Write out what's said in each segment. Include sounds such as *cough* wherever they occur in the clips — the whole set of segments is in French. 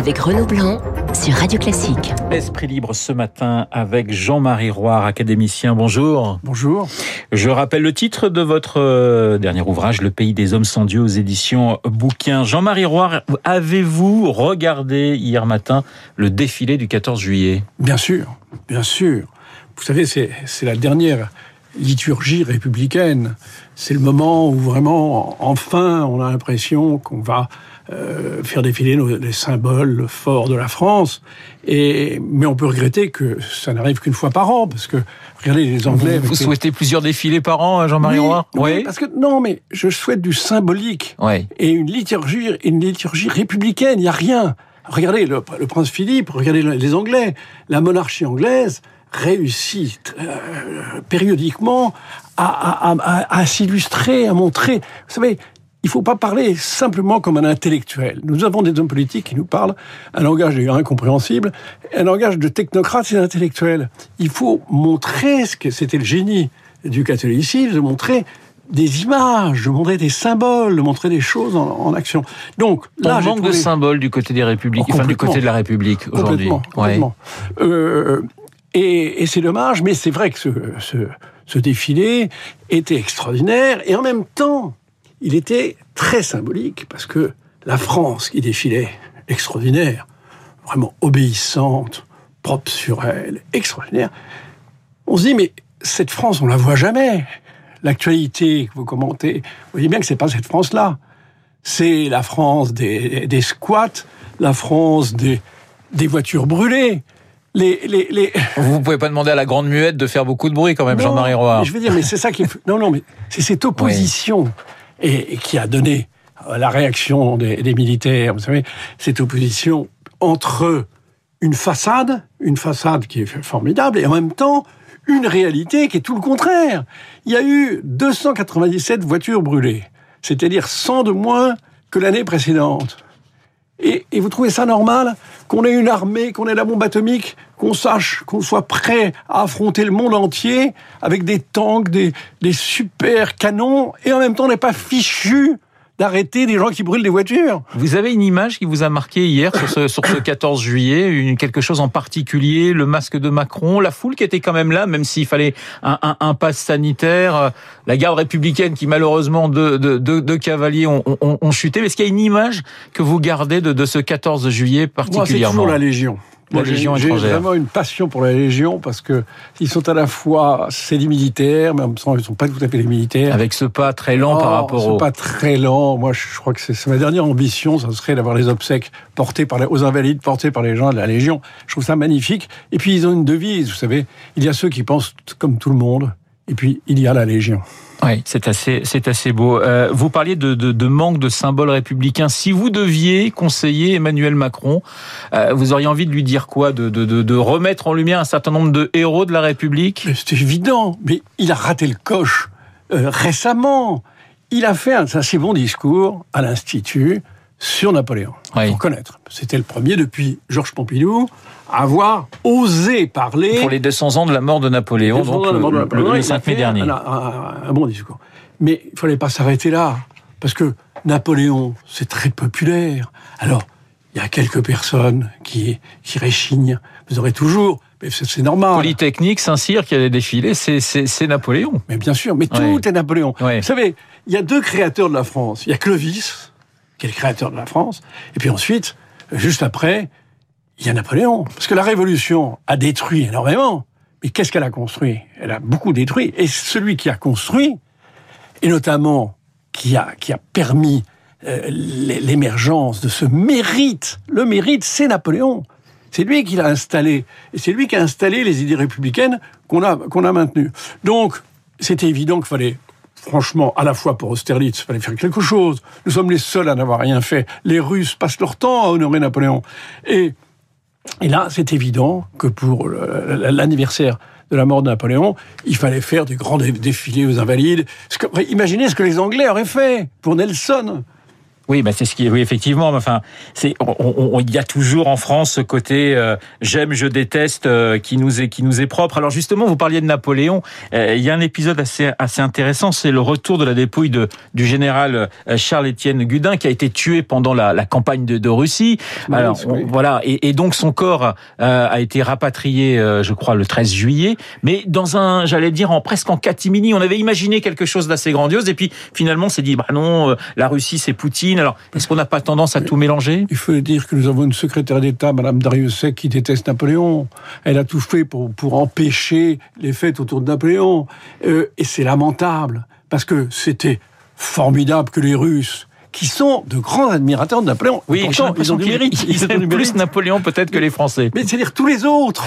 avec Renaud Blanc sur Radio Classique. Esprit libre ce matin avec Jean-Marie Roire, académicien. Bonjour. Bonjour. Je rappelle le titre de votre euh, dernier ouvrage, Le pays des hommes sans Dieu aux éditions Bouquin. Jean-Marie Roire, avez-vous regardé hier matin le défilé du 14 juillet? Bien sûr, bien sûr. Vous savez, c'est la dernière liturgie républicaine. C'est le moment où vraiment, enfin, on a l'impression qu'on va euh, faire défiler les symboles forts de la France. Et, mais on peut regretter que ça n'arrive qu'une fois par an, parce que regardez les Anglais. Vous, souhaitez plusieurs défilés par an, Jean-Marie oui, Roy oui, parce que non, mais je souhaite du symbolique oui. et une liturgie, une liturgie républicaine. Il n'y a rien. Regardez le, le, prince Philippe, regardez les Anglais, la monarchie anglaise réussit euh, périodiquement à, à, à, à s'illustrer, à montrer. Vous savez, il ne faut pas parler simplement comme un intellectuel. Nous avons des hommes politiques qui nous parlent un langage incompréhensible, un langage de technocrates et d'intellectuels. Il faut montrer ce que c'était le génie du catholicisme, de montrer des images, de montrer des symboles, de montrer des choses en, en action. Donc là, on manque trouvé... de symboles du côté des républiques, oh, enfin du côté de la République aujourd'hui. Complètement. complètement. Ouais. Euh, et, et c'est dommage, mais c'est vrai que ce, ce, ce défilé était extraordinaire et en même temps il était très symbolique parce que la France qui défilait, extraordinaire, vraiment obéissante, propre sur elle, extraordinaire, on se dit, mais cette France, on la voit jamais. L'actualité que vous commentez, vous voyez bien que c'est pas cette France-là. C'est la France des, des, squats, la France des, des voitures brûlées. Les, les, les... Vous pouvez pas demander à la grande muette de faire beaucoup de bruit quand même, Jean-Marie Roy. Je veux dire, mais c'est ça qui. Non, non, mais c'est cette opposition. Oui et, qui a donné la réaction des, des, militaires, vous savez, cette opposition entre une façade, une façade qui est formidable, et en même temps une réalité qui est tout le contraire. Il y a eu 297 voitures brûlées, c'est-à-dire 100 de moins que l'année précédente. Et, et, vous trouvez ça normal qu'on ait une armée, qu'on ait la bombe atomique, qu'on sache, qu'on soit prêt à affronter le monde entier avec des tanks, des, des super canons, et en même temps on n'est pas fichu d'arrêter des gens qui brûlent des voitures. Vous avez une image qui vous a marqué hier sur ce, sur ce *coughs* 14 juillet, une, quelque chose en particulier, le masque de Macron, la foule qui était quand même là, même s'il fallait un, un, un pass sanitaire, la garde républicaine qui malheureusement deux de, de, de, cavaliers ont, ont, ont, chuté. Mais est-ce qu'il y a une image que vous gardez de, de ce 14 juillet particulièrement Moi, c'est toujours la Légion. La Légion J'ai vraiment une passion pour la Légion parce que ils sont à la fois c'est des militaires, mais en même temps ils sont pas tout à fait des militaires. Avec ce pas très lent oh, par rapport ce au. pas très lent. Moi, je crois que c'est ma dernière ambition, ça serait d'avoir les obsèques portées par les, aux invalides, portées par les gens de la Légion. Je trouve ça magnifique. Et puis ils ont une devise, vous savez. Il y a ceux qui pensent comme tout le monde, et puis il y a la Légion. Oui, c'est assez, c'est assez beau. Euh, vous parliez de, de, de, manque de symboles républicains. Si vous deviez conseiller Emmanuel Macron, euh, vous auriez envie de lui dire quoi de, de, de, remettre en lumière un certain nombre de héros de la République? C'est évident, mais il a raté le coche euh, récemment. Il a fait un assez bon discours à l'Institut sur Napoléon. Il oui. faut connaître. C'était le premier depuis Georges Pompidou avoir osé parler. Pour les 200 ans de la mort de Napoléon, donc de le, Napoléon, le, le 5 mai dernier. Un, un, un, bon discours. Mais il fallait pas s'arrêter là. Parce que Napoléon, c'est très populaire. Alors, il y a quelques personnes qui, qui réchignent. Vous aurez toujours mais c'est normal. Polytechnique, Saint-Cyr qui a défilé, c'est Napoléon. Mais bien sûr, mais tout est Napoléon. Ouais. Vous savez, il y a deux créateurs de la France. Il y a Clovis, qui est le créateur de la France, et puis ensuite, juste après, il y a Napoléon. Parce que la Révolution a détruit énormément. Mais qu'est-ce qu'elle a construit? Elle a beaucoup détruit. Et celui qui a construit, et notamment qui a, qui a permis euh, l'émergence de ce mérite, le mérite, c'est Napoléon. C'est lui qui l'a installé. Et c'est lui qui a installé les idées républicaines qu'on a, qu'on a maintenues. Donc, c'était évident qu'il fallait franchement, à la fois pour Austerlitz, il fallait faire quelque chose. Nous sommes les seuls à n'avoir rien fait. Les Russes passent leur temps à honorer Napoléon. Et, et là, c'est évident que pour l'anniversaire de la mort de Napoléon, il fallait faire des grands défilés aux Invalides. Imaginez ce que les Anglais auraient fait pour Nelson. Oui, bah c'est ce qui, oui, effectivement. Enfin, c'est, il y a toujours en France ce côté euh, j'aime, je déteste euh, qui nous est qui nous est propre. Alors justement, vous parliez de Napoléon. Euh, il y a un épisode assez assez intéressant, c'est le retour de la dépouille de du général Charles-Étienne Gudin qui a été tué pendant la, la campagne de, de Russie. Alors voilà, et, et, donc son corps a été rapatrié, je crois, le 13 juillet, mais dans un, j'allais dire, en presque en catimini. On avait imaginé quelque chose d'assez grandiose, et puis finalement, c'est dit, bah non, la Russie, c'est Poutine. Alors, est-ce qu'on n'a pas tendance à tout mélanger? Il faut dire que nous avons une secrétaire d'État, Madame Dariussec, qui déteste Napoléon. Elle a tout fait pour, pour empêcher les fêtes autour de Napoléon. Euh, et c'est lamentable, parce que c'était formidable que les Russes qui sont de grands admirateurs de Napoléon. Oui, pourtant, ils ont du mérite. Ils, aiment plus Napoléon peut-être que les Français. Mais c'est-à-dire tous les autres,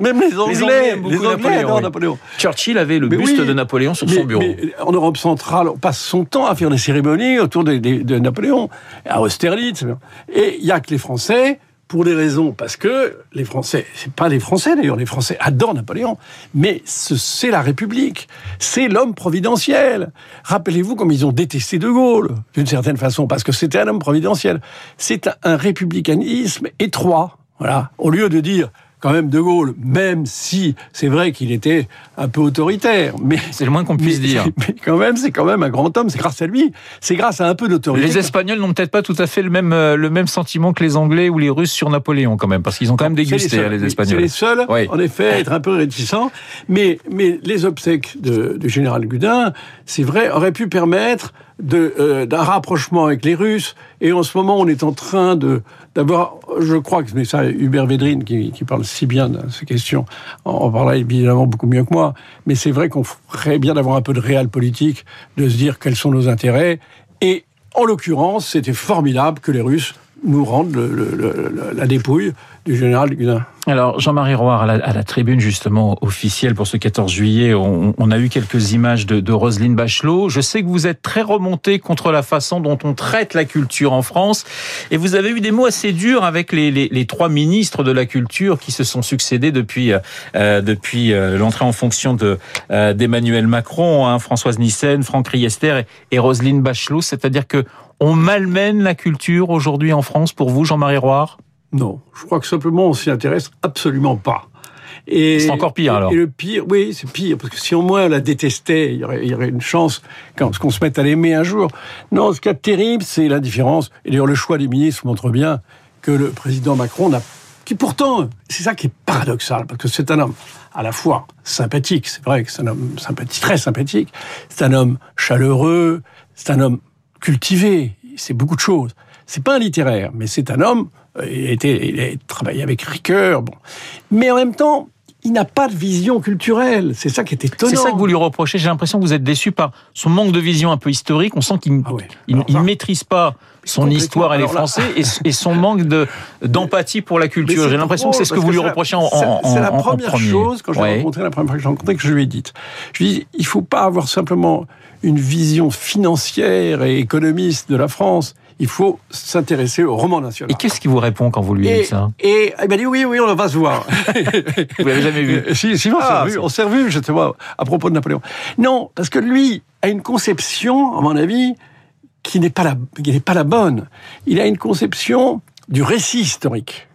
même les Anglais, les Anglais, Napoléon, Napoléon, Churchill avait le buste de Napoléon sur son bureau. Mais en Europe centrale, on passe son temps à faire des cérémonies autour de, de Napoléon, à Austerlitz. Et il y a que les Français pour des raisons, parce que les Français, c'est pas les Français d'ailleurs, les Français adorent Napoléon, mais c'est la République, c'est l'homme providentiel. Rappelez-vous comme ils ont détesté De Gaulle, d'une certaine façon, parce que c'était un homme providentiel. C'est un républicanisme étroit, voilà. Au lieu de dire quand même De Gaulle, même si c'est vrai qu'il était un peu autoritaire, mais *laughs* c'est le moins qu'on puisse dire. Mais quand même, c'est quand même un grand homme. C'est grâce à lui. C'est grâce à un peu d'autorité. Les Espagnols n'ont peut-être pas tout à fait le même euh, le même sentiment que les Anglais ou les Russes sur Napoléon quand même, parce qu'ils ont quand même dégusté les, les, Espagnols. C'est les seuls, en effet, à être un peu réticents. Mais mais les obsèques de, du général Gudin, c'est vrai, auraient pu permettre euh, d'un rapprochement avec les Russes. Et en ce moment, on est en train de d'avoir, je crois que c'est ça, Hubert Védrine qui, qui, parle si bien de ces questions, en parlerait évidemment beaucoup mieux que moi. Mais c'est vrai qu'on ferait bien d'avoir un peu de réel politique, de se dire quels sont nos intérêts. Et en l'occurrence, c'était formidable que les Russes nous rendent la dépouille du général Gudin. Alors, Jean-Marie Roire, à la, tribune justement officielle pour ce 14 juillet, on, a eu quelques images de, Roselyne Bachelot. Je sais que vous êtes très remonté contre la façon dont on traite la culture en France, et vous avez eu des mots assez durs avec les, trois ministres de la culture qui se sont succédés depuis euh, depuis euh, l'entrée en fonction de euh, d'Emmanuel Macron, hein, Françoise Nyssen, Franck Riester et, et Roselyne Bachelot. C'est-à-dire que on malmène la culture aujourd'hui en France pour vous, Jean-Marie Roire? Non, je crois que simplement on s'y intéresse absolument pas. Et c'est encore pire alors. Et le pire, oui, c'est pire parce que si au moins on la détestait, il y aurait, il y aurait une chance qu'on se mette à l'aimer un jour. Non, ce qui est terrible, c'est l'indifférence. Et d'ailleurs, le choix des ministres montre bien que le président Macron n'a, qui pourtant, c'est ça qui est paradoxal, parce que c'est un homme à la fois sympathique, c'est vrai que c'est un homme sympathique, très sympathique, c'est un homme chaleureux, c'est un homme cultivé, c'est beaucoup de choses. C'est pas un littéraire, mais c'est un homme il a, été, il a travaillé avec Ricoeur, bon. Mais en même temps, il n'a pas de vision culturelle. C'est ça qui est étonnant. C'est ça que vous lui reprochez. J'ai l'impression que vous êtes déçu par son manque de vision un peu historique. On sent qu'il ah ne maîtrise pas son histoire et les Français et, son manque de d'empathie pour la culture. J'ai l'impression que c'est ce que vous lui reprochez en, en C'est la première chose quand je l'ai rencontré, la première fois que je l'ai rencontré, que je lui ai dit. Je lui ai dit, il faut pas avoir simplement une vision financière et économiste de la France il faut s'intéresser au roman national. Et qu'est-ce qu'il vous répond quand vous lui dites ça? Et il m'a dit oui, oui, on va se voir. *laughs* vous l'avez jamais vu? *laughs* Si, si on s'est ah, vu, on s'est revu, justement, à propos de Napoléon. Non, parce que lui a une conception, à mon avis, qui n'est pas la, qui n'est pas la bonne. Il a une conception du récit historique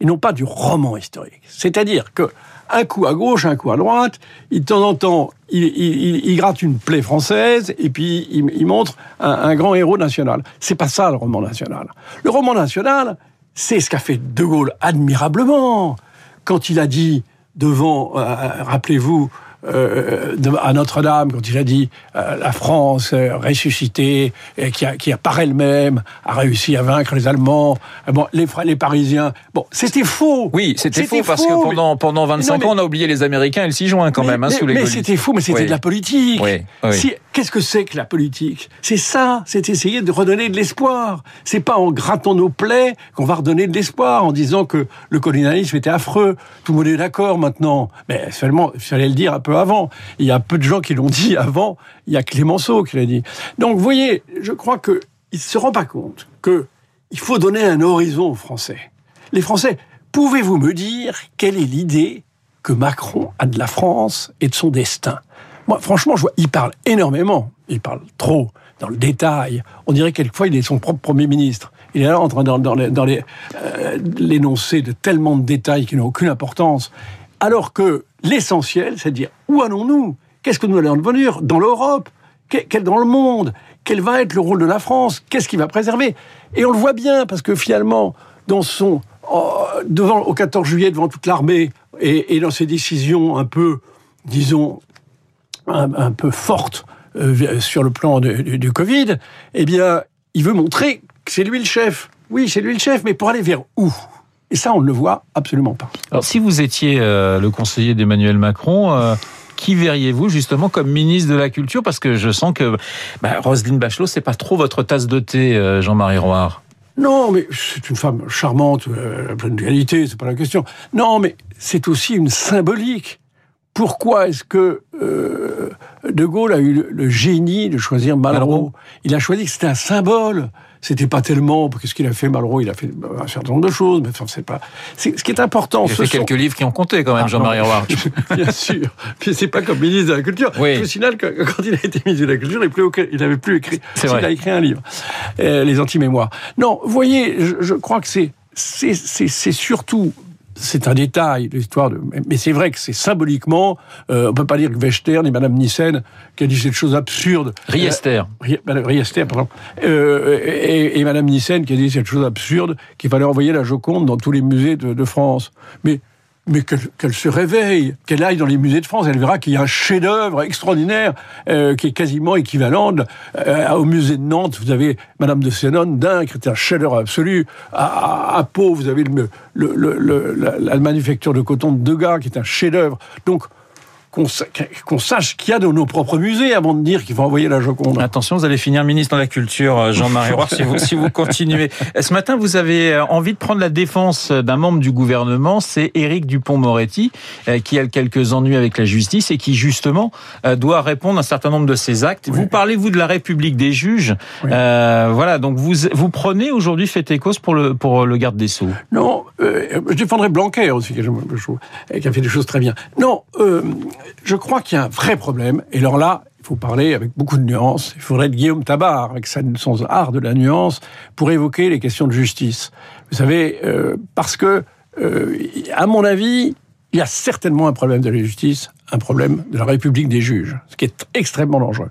et non pas du roman historique. C'est-à-dire que un coup à gauche, un coup à droite. Il, de temps en temps, il, gratte une plaie française et puis il, montre un, grand héros national. C'est pas ça le roman national. Le roman national, c'est ce qu'a fait De Gaulle admirablement quand il a dit devant, euh, euh, rappelez-vous, euh, à Notre-Dame quand il a dit euh, la France euh, ressuscitée et qui, a, qui a par elle-même a réussi à vaincre les Allemands. Bon, les, les Parisiens. Bon, c'était faux. Oui, c'était faux, parce que pendant pendant 25 ans, on a oublié les Américains et le 6 juin quand même hein, sous les. Mais c'était faux, mais c'était de la politique. Oui, oui. Qu'est-ce que c'est que la politique? C'est ça, c'est essayer de redonner de l'espoir. C'est pas en grattant nos plaies qu'on va redonner de l'espoir, en disant que le colonialisme était affreux. Tout le monde est d'accord maintenant. Mais seulement, il fallait le dire un peu avant. Il y a peu de gens qui l'ont dit avant. Il y a Clémenceau qui l'a dit. Donc, vous voyez, je crois qu'il ne se rend pas compte que il faut donner un horizon aux Français. Les Français, pouvez-vous me dire quelle est l'idée que Macron a de la France et de son destin? Franchement, il parle énormément. Il parle trop dans le détail. On dirait quelquefois il est son propre Premier ministre. Il est là en train dans, dans euh, l'énoncé de tellement de détails qui n'ont aucune importance. Alors que l'essentiel, c'est de dire où allons-nous? Qu'est-ce que nous allons devenir dans l'Europe? Dans le monde? Quel va être le rôle de la France? Qu'est-ce qui va préserver? Et on le voit bien, parce que finalement, son, devant, au 14 juillet, devant toute l'armée, et, dans ses décisions un peu, disons, un, peu fortes euh, sur le plan du Covid, eh bien, il veut montrer que c'est lui le chef. Oui, c'est lui le chef, mais pour aller vers où? Et ça, on ne le voit absolument pas. Alors, si vous étiez euh, le conseiller d'Emmanuel Macron, euh, qui verriez-vous justement comme ministre de la Culture? Parce que je sens que bah, Roselyne Bachelot, c'est pas trop votre tasse de thé, Jean-Marie Roire. Non, mais c'est une femme charmante, pleine de qualité, c'est pas la question. Non, mais c'est aussi une symbolique. Pourquoi est-ce que euh, De Gaulle a eu le, génie de choisir Malraux? Il a choisi que c'était un symbole c'était pas tellement qu'est-ce qu'il a fait Malraux, il a fait un certain nombre de choses, mais enfin c'est pas. ce qui est important. Il a fait quelques livres qui ont compté quand même, ah, Jean-Marie Roy. *laughs* Bien sûr. Puis c'est pas comme ministre de la Culture. Oui. Au final, quand il a été ministre de la Culture, il n'avait plus écrit. C'est vrai. Il a écrit un livre, euh, les anti-mémoires. Non, vous voyez, je, je crois que c'est c'est surtout c'est un détail, l'histoire de. Mais c'est vrai que c'est symboliquement. Euh, on peut pas dire que Wechter ni Madame Nissen qui a dit cette chose absurde. Riester. Euh, Riester, pardon. Euh, et, et, Madame Nissen qui a dit cette chose absurde qu'il fallait envoyer la Joconde dans tous les musées de, de France. Mais mais qu'elle se réveille, qu'elle aille dans les musées de France, elle verra qu'il y a un chef-d'œuvre extraordinaire euh, qui est quasiment équivalent euh, au musée de Nantes. Vous avez Madame de Sénon d'un qui est un chef-d'œuvre absolu. À, Pau, vous avez la, la, manufacture de coton de Degas qui est un chef-d'œuvre. Donc qu'on sache qu'il y a dans nos propres musées avant de dire qu'il faut envoyer la Joconde. Attention, vous allez finir ministre de la Culture, euh, Jean-Marie Roy, si vous, si vous continuez. *laughs* Ce matin, vous avez euh, envie de prendre la défense d'un membre du gouvernement, c'est Éric Dupont-Moretti, euh, qui a quelques ennuis avec la justice et qui, justement, doit répondre à un certain nombre de ses actes. Vous parlez, vous, de la République des juges. Euh, voilà, donc vous, vous prenez aujourd'hui fait cause pour le, pour le garde des Sceaux. Non, je défendrai Blanquer aussi, qui a fait des choses très bien. Non, je crois qu'il y a un vrai problème. Et alors là, il faut parler avec beaucoup de nuances. Il faudrait être Guillaume Tabar, avec son art de la nuance, pour évoquer les questions de justice. Vous savez, euh, parce que, euh, à mon avis, il y a certainement un problème de la justice, un problème de la République des juges, ce qui est extrêmement dangereux.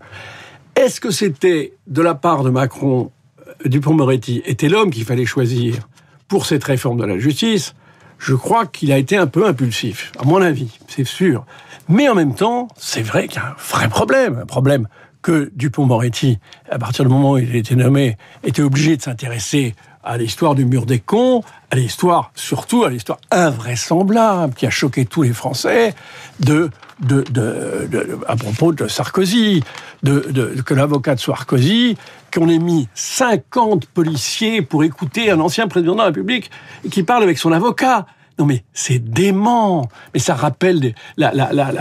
Est-ce que c'était de la part de Macron, euh, Dupont-Moretti, était l'homme qu'il fallait choisir pour cette réforme de la justice? Je crois qu'il a été un peu impulsif, à mon avis, c'est sûr. Mais en même temps, c'est vrai qu'il y a un vrai problème, un problème que Dupont-Moretti, à partir du moment où il a été nommé, était obligé de s'intéresser à l'histoire du mur des cons, à l'histoire, surtout à l'histoire invraisemblable qui a choqué tous les Français de, de, de, à propos de Sarkozy, de, que l'avocat de Sarkozy, qu'on ait mis 50 policiers pour écouter un ancien président de la République qui parle avec son avocat. Non mais c'est dément. Mais ça rappelle la, la, la,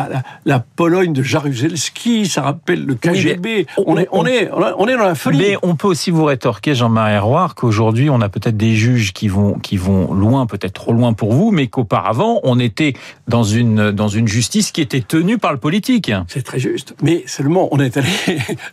la, Pologne de Jaruzelski, ça rappelle le KGB. on, est, on, est, on est dans la folie. Mais on peut aussi vous rétorquer, Jean-Marie Roire, qu'aujourd'hui on a peut-être des juges qui vont, qui vont loin, peut-être trop loin pour vous, mais qu'auparavant on était dans une, dans une justice qui était tenue par le politique. C'est très juste. Mais seulement on est allé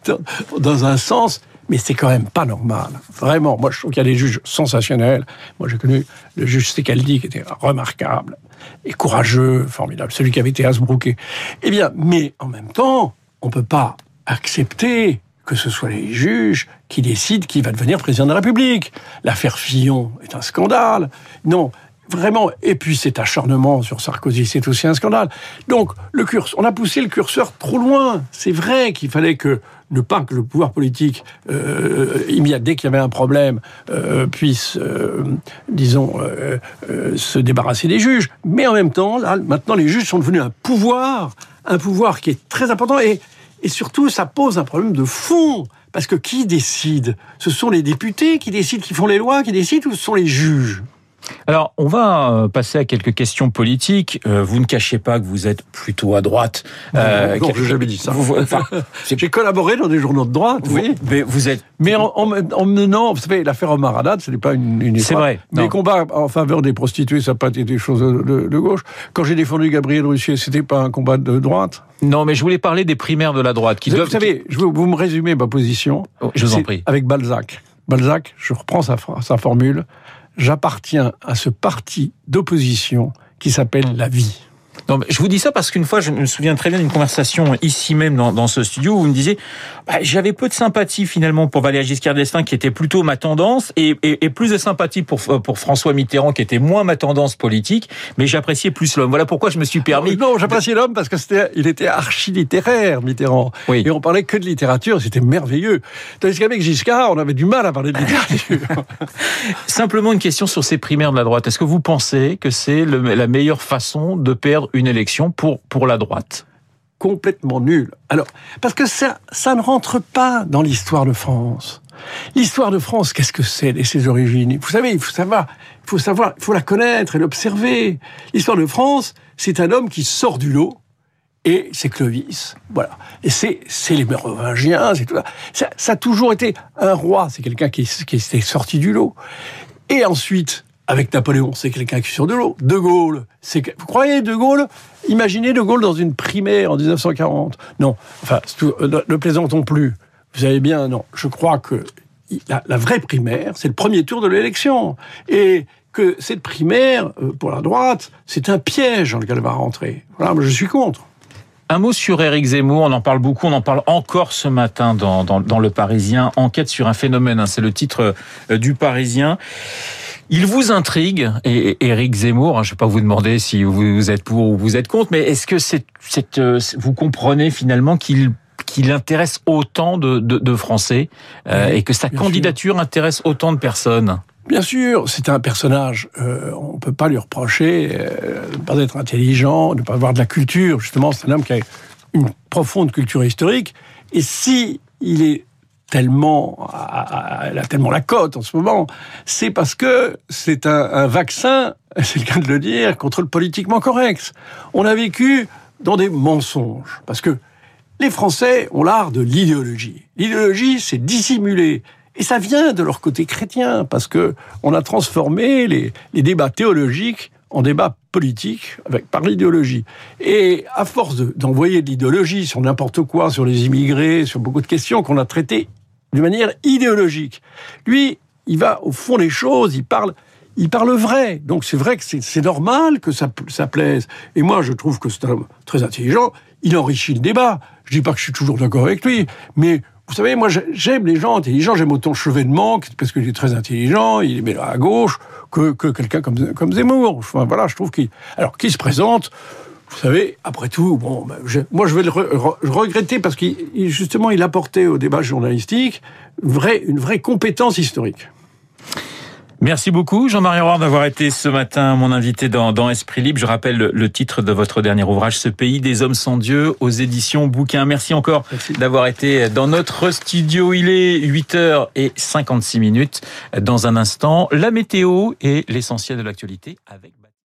*laughs* dans un sens mais c'est quand même pas normal. Vraiment, moi je trouve qu'il y a des juges sensationnels. Moi j'ai connu le juge Stekaldi qui était remarquable et courageux, formidable, celui qui avait été Hasbrouké. Eh bien, mais en même temps, on peut pas accepter que ce soit les juges qui décident qui va devenir président de la République. L'affaire Fillon est un scandale. Non, vraiment. Et puis cet acharnement sur Sarkozy, c'est aussi un scandale. Donc le curseur, on a poussé le curseur trop loin. C'est vrai qu'il fallait que ne pas que le pouvoir politique, euh, dès qu'il y avait un problème, euh, puisse, euh, disons, euh, se débarrasser des juges. Mais en même temps, là, maintenant, les juges sont devenus un pouvoir, un pouvoir qui est très important. Et, et surtout, ça pose un problème de fond. Parce que qui décide? Ce sont les députés qui décident, qui font les lois, qui décident, ou ce sont les juges? Alors, on va euh, passer à quelques questions politiques. Euh, vous ne cachez pas que vous êtes plutôt à droite. Non, euh, non j'ai jamais dit ça. Enfin, *laughs* j'ai collaboré dans des journaux de droite, oui. Mais vous êtes. Mais en, en, menant, vous savez, l'affaire Omar Haddad, ce n'est pas une, une C'est vrai. Les combats en faveur des prostituées, ça n'a pas été des choses de, de gauche. Quand j'ai défendu Gabriel Russier, c'était pas un combat de droite. Non, mais je voulais parler des primaires de la droite. Qui vous, doivent... vous savez, je vous, vous me résumez ma position. Oh, je vous en prie. Avec Balzac. Balzac, je reprends sa, sa formule j'appartiens à ce parti d'opposition qui s'appelle la vie. Non, mais je vous dis ça parce qu'une fois, je me souviens très bien d'une conversation ici même dans, dans, ce studio où vous me disiez, bah, j'avais peu de sympathie finalement pour Valéry Giscard d'Estaing qui était plutôt ma tendance et, et, et, plus de sympathie pour pour François Mitterrand qui était moins ma tendance politique, mais j'appréciais plus l'homme. Voilà pourquoi je me suis permis. Non, j'appréciais l'homme parce que c'était, il était archi littéraire Mitterrand. Oui. Et on parlait que de littérature, c'était merveilleux. Tandis qu'avec Giscard, on avait du mal à parler de littérature. *laughs* Simplement une question sur ces primaires de la droite. Est-ce que vous pensez que c'est la meilleure façon de perdre une élection pour, pour la droite Complètement nul. Alors, parce que ça, ça ne rentre pas dans l'histoire de France. L'histoire de France, qu'est-ce que c'est et ses origines? Vous savez, il faut savoir, il faut savoir, il faut la connaître et l'observer. L'histoire de France, c'est un homme qui sort du lot et c'est Clovis. Voilà. Et c'est, c'est les Mérovingiens, c'est tout ça. ça. a toujours été un roi, c'est quelqu'un qui, qui sorti du lot. Et ensuite, avec Napoléon, c'est quelqu'un qui est sur de l'eau. De Gaulle, c'est vous croyez De Gaulle? Imaginez De Gaulle dans une primaire en 1940. Non, enfin, euh, ne plaisantons plus. Vous savez bien, non. Je crois que la, vraie primaire, c'est le premier tour de l'élection, et que cette primaire euh, pour la droite, c'est un piège dans lequel elle va rentrer. Voilà, moi je suis contre. Un mot sur Éric Zemmour, on en parle beaucoup, on en parle encore ce matin dans Le Parisien. Enquête sur un phénomène, hein, c'est le titre euh, du Parisien. Il vous intrigue, et Éric Zemmour, hein, je ne vais pas vous demander si vous êtes pour ou vous êtes contre, mais est-ce que c'est, c'est, vous comprenez finalement qu'il qu'il intéresse autant de, de, de Français euh, et que sa candidature sûr. intéresse autant de personnes? Bien sûr, c'est un personnage. Euh, on ne peut pas lui reprocher euh, de ne pas être intelligent, de ne pas avoir de la culture. Justement, c'est un homme qui a une profonde culture historique. Et si il est tellement, elle a tellement la cote en ce moment, c'est parce que c'est un, vaccin, *laughs* c'est le cas de le dire, contre le politiquement correct. On a vécu dans des mensonges, parce que les Français ont l'art de l'idéologie. L'idéologie, c'est dissimuler. Et ça vient de leur côté chrétien, parce que on a transformé les, débats théologiques en débats politiques avec, par l'idéologie. Et à force d'envoyer de, de l'idéologie sur n'importe quoi, sur les immigrés, sur beaucoup de questions qu'on a traitées d'une manière idéologique, lui, il va au fond des choses, il parle, il parle vrai. Donc c'est vrai que c'est normal que ça, plaise. Et moi, je trouve que c'est un homme très intelligent. Il enrichit le débat. Je dis pas que je suis toujours d'accord avec lui, mais vous savez, moi, j'aime les gens intelligents. J'aime autant Chevènement, parce qu'il est très intelligent, il est à gauche, que, que quelqu'un comme, comme Zemmour. Enfin, voilà, je trouve qu'il... Alors, qui se présente vous savez, après tout, bon, ben, je, moi je vais le re, re, regretter parce qu'il justement il apportait au débat journalistique une vraie, une vraie compétence historique. Merci beaucoup, Jean-Marie Roard, d'avoir été ce matin mon invité dans, dans Esprit Libre. Je rappelle le, le, titre de votre dernier ouvrage, Ce pays des hommes sans Dieu, aux éditions Bouquin. Merci encore d'avoir été dans notre studio. Il est 8h56 minutes. Dans un instant, la météo et l'essentiel de l'actualité avec